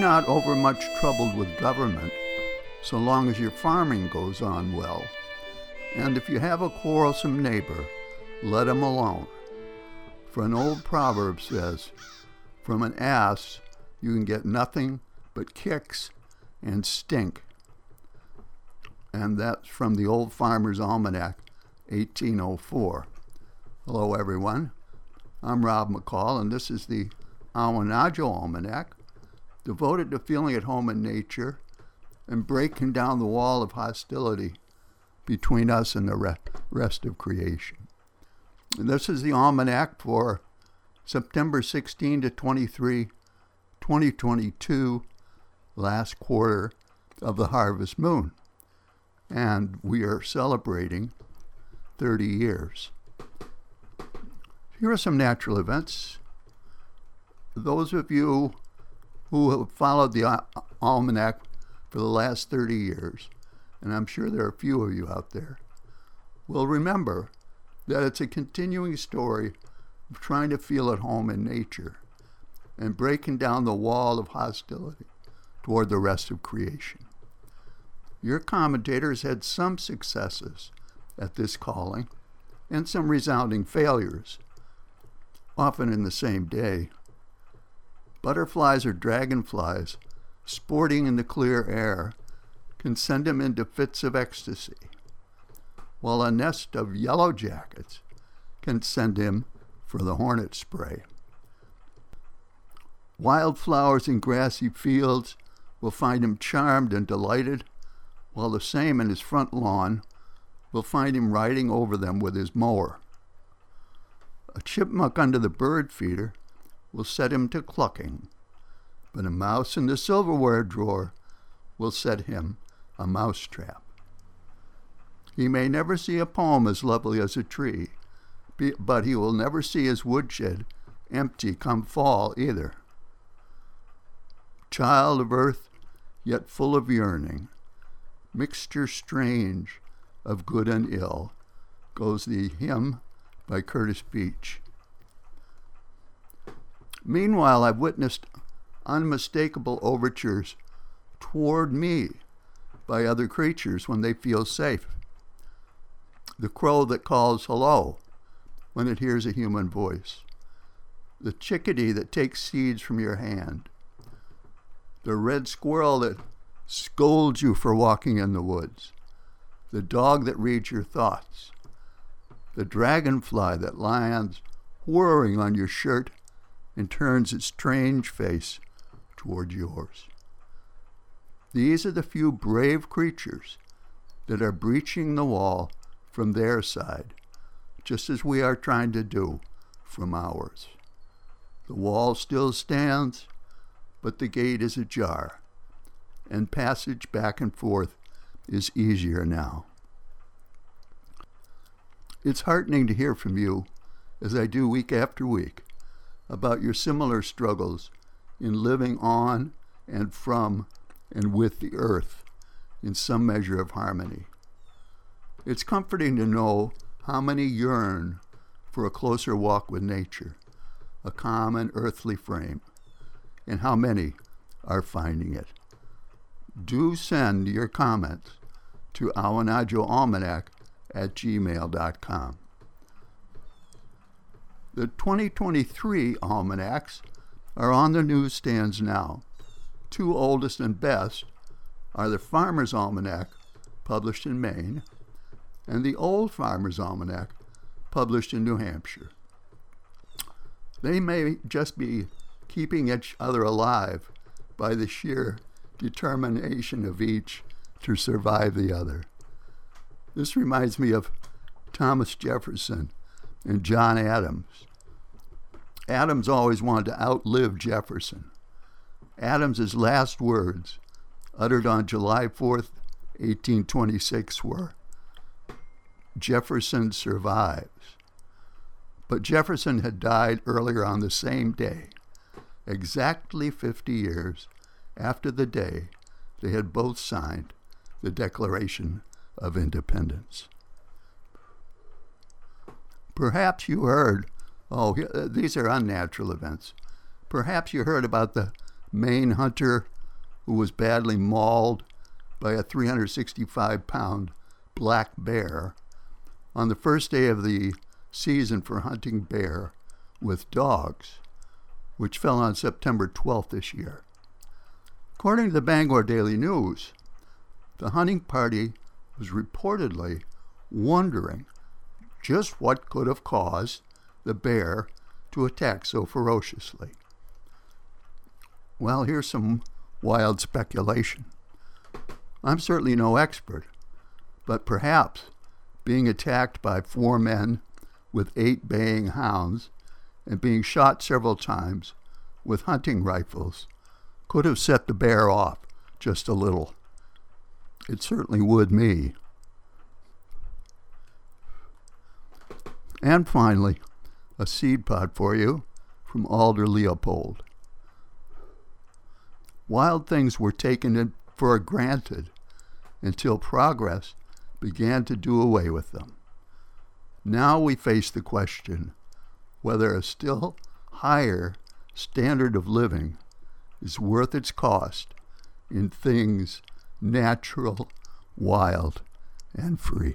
not overmuch troubled with government so long as your farming goes on well. And if you have a quarrelsome neighbor, let him alone. For an old proverb says, From an ass you can get nothing but kicks and stink. And that's from the Old Farmer's Almanac, 1804. Hello, everyone. I'm Rob McCall, and this is the Awanadjo Almanac, devoted to feeling at home in nature and breaking down the wall of hostility between us and the rest of creation. And this is the almanac for September 16 to 23, 2022, last quarter of the harvest moon. And we are celebrating 30 years. Here are some natural events. Those of you who have followed the almanac for the last 30 years, and I'm sure there are a few of you out there, will remember that it's a continuing story of trying to feel at home in nature and breaking down the wall of hostility toward the rest of creation. Your commentators had some successes at this calling and some resounding failures, often in the same day. Butterflies or dragonflies sporting in the clear air can send him into fits of ecstasy, while a nest of yellow jackets can send him for the hornet spray. Wildflowers in grassy fields will find him charmed and delighted, while the same in his front lawn will find him riding over them with his mower. A chipmunk under the bird feeder will set him to clucking, but a mouse in the silverware drawer will set him a mouse trap. He may never see a palm as lovely as a tree, but he will never see his woodshed empty come fall either. Child of earth, yet full of yearning, mixture strange of good and ill, goes the hymn by Curtis Beach. Meanwhile, I've witnessed unmistakable overtures toward me by other creatures when they feel safe. The crow that calls hello when it hears a human voice. The chickadee that takes seeds from your hand. The red squirrel that scolds you for walking in the woods. The dog that reads your thoughts. The dragonfly that lands whirring on your shirt and turns its strange face toward yours. These are the few brave creatures that are breaching the wall from their side, just as we are trying to do from ours. The wall still stands, but the gate is ajar, and passage back and forth is easier now. It's heartening to hear from you, as I do week after week, about your similar struggles in living on and from and with the earth in some measure of harmony. It's comforting to know how many yearn for a closer walk with nature, a common earthly frame, and how many are finding it. Do send your comments to awanadjoalmanac at gmail.com. The 2023 almanacs are on the newsstands now two oldest and best are the Farmer's Almanac, published in Maine, and the Old Farmer's Almanac, published in New Hampshire. They may just be keeping each other alive by the sheer determination of each to survive the other. This reminds me of Thomas Jefferson and John Adams. Adams always wanted to outlive Jefferson. Adams's last words, uttered on July 4, 1826, were Jefferson survives. But Jefferson had died earlier on the same day, exactly 50 years after the day they had both signed the Declaration of Independence. Perhaps you heard, oh, uh, these are unnatural events. Perhaps you heard about the Maine hunter who was badly mauled by a 365 pound black bear on the first day of the season for hunting bear with dogs, which fell on September 12th this year. According to the Bangor Daily News, the hunting party was reportedly wondering just what could have caused the bear to attack so ferociously. Well, here's some wild speculation. I'm certainly no expert, but perhaps being attacked by four men with eight baying hounds and being shot several times with hunting rifles could have set the bear off just a little. It certainly would me. And finally, a seed pod for you from Aldo Leopold. Wild things were taken for granted until progress began to do away with them. Now we face the question whether a still higher standard of living is worth its cost in things natural, wild, and free.